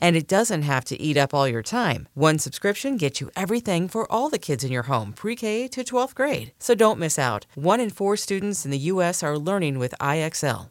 And it doesn't have to eat up all your time. One subscription gets you everything for all the kids in your home, pre K to 12th grade. So don't miss out. One in four students in the U.S. are learning with IXL.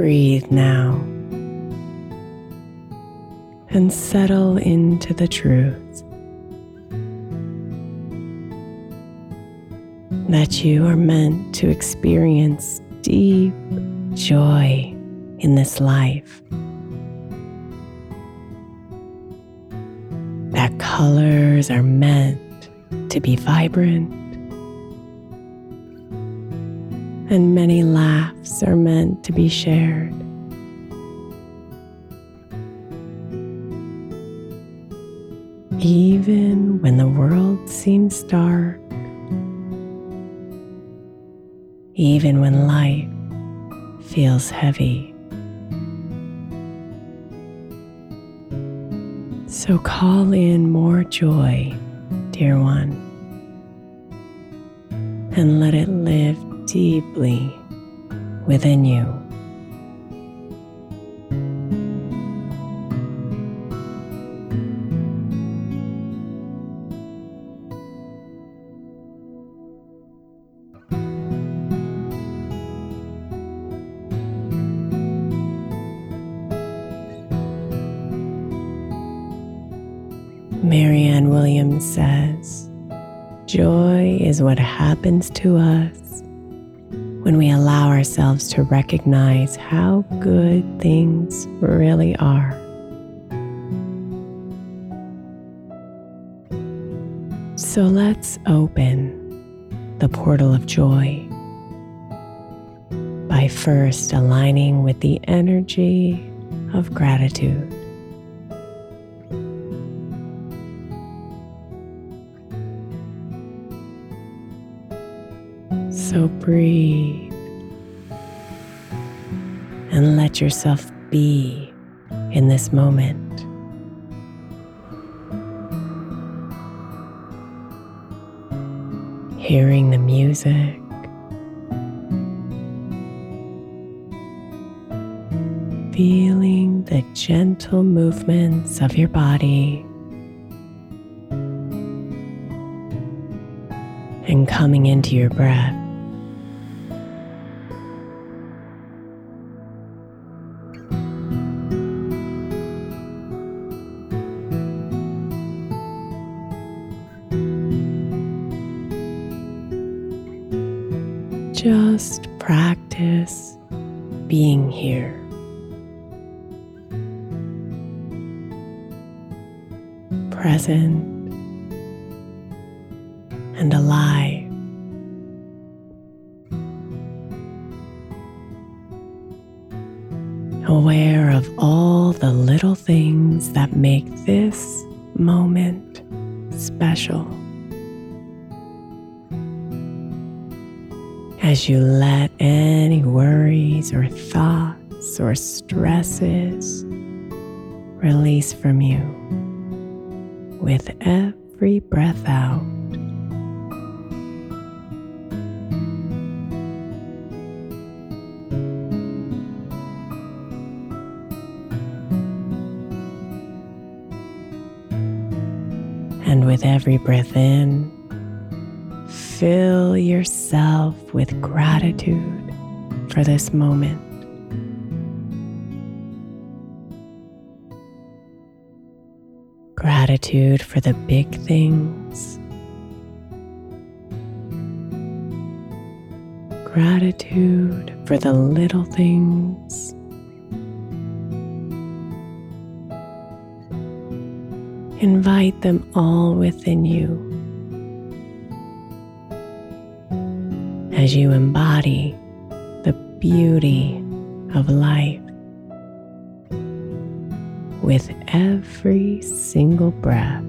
Breathe now and settle into the truth that you are meant to experience deep joy in this life. That colors are meant to be vibrant and many laughs are meant to be shared. Even when the world seems dark, even when life feels heavy. So call in more joy, dear one, and let it live deeply within you. Marianne Williams says, Joy is what happens to us when we allow ourselves to recognize how good things really are. So let's open the portal of joy by first aligning with the energy of gratitude. So breathe and let yourself be in this moment. Hearing the music, feeling the gentle movements of your body. And coming into your breath. Just practice being here. Present and alive. Aware of all the little things that make this as you let any worries or thoughts or stresses release from you with every breath out. And with every breath in, fill yourself with gratitude for this moment. Gratitude for the big things. Gratitude for the little things. Invite them all within you. As you embody the beauty of life with every single breath.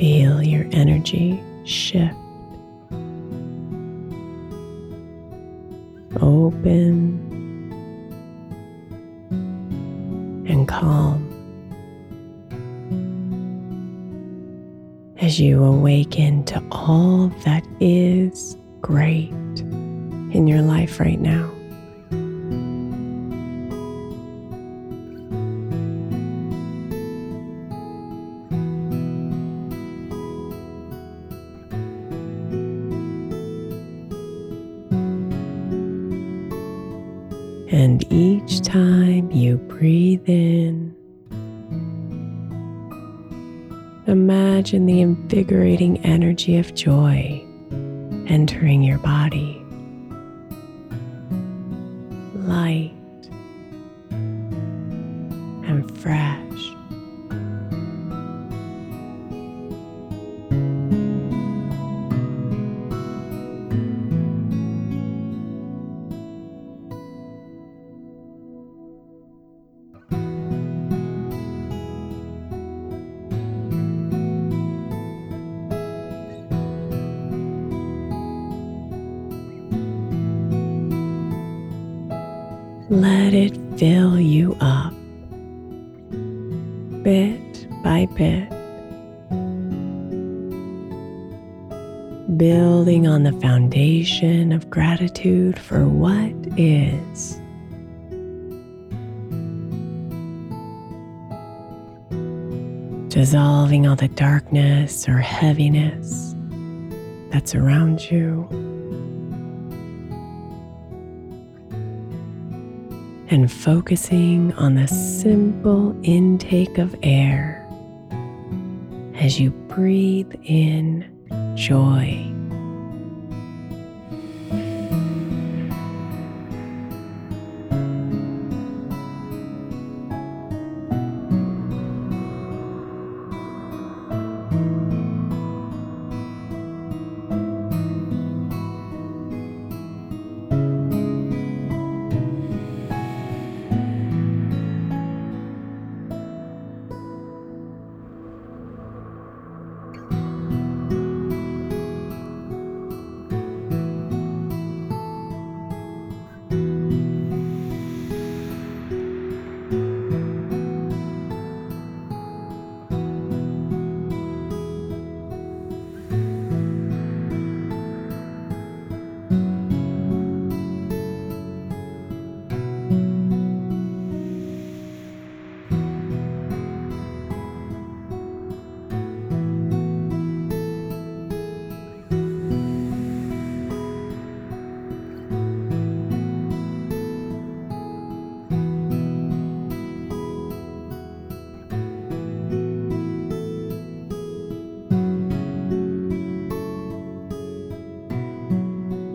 Feel your energy shift. Open and calm as you awaken to all that is great in your life right now. Imagine the invigorating energy of joy entering your body. Let it fill you up bit by bit, building on the foundation of gratitude for what is. Dissolving all the darkness or heaviness that's around you. And focusing on the simple intake of air as you breathe in joy.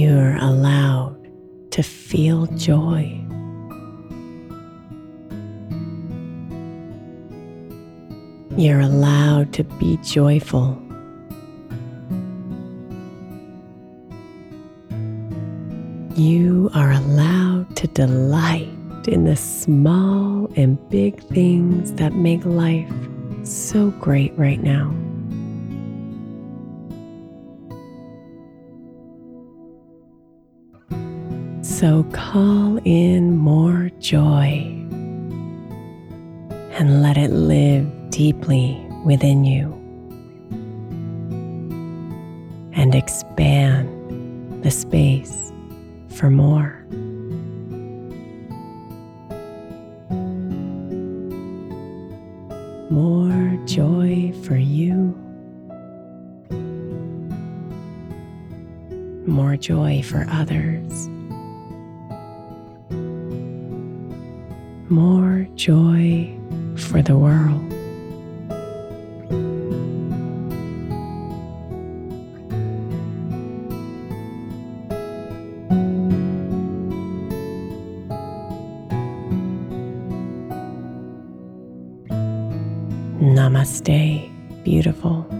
You're allowed to feel joy. You're allowed to be joyful. You are allowed to delight in the small and big things that make life so great right now. So call in more joy and let it live deeply within you and expand the space for more. More joy for you. More joy for others. More joy for the world. Namaste, beautiful.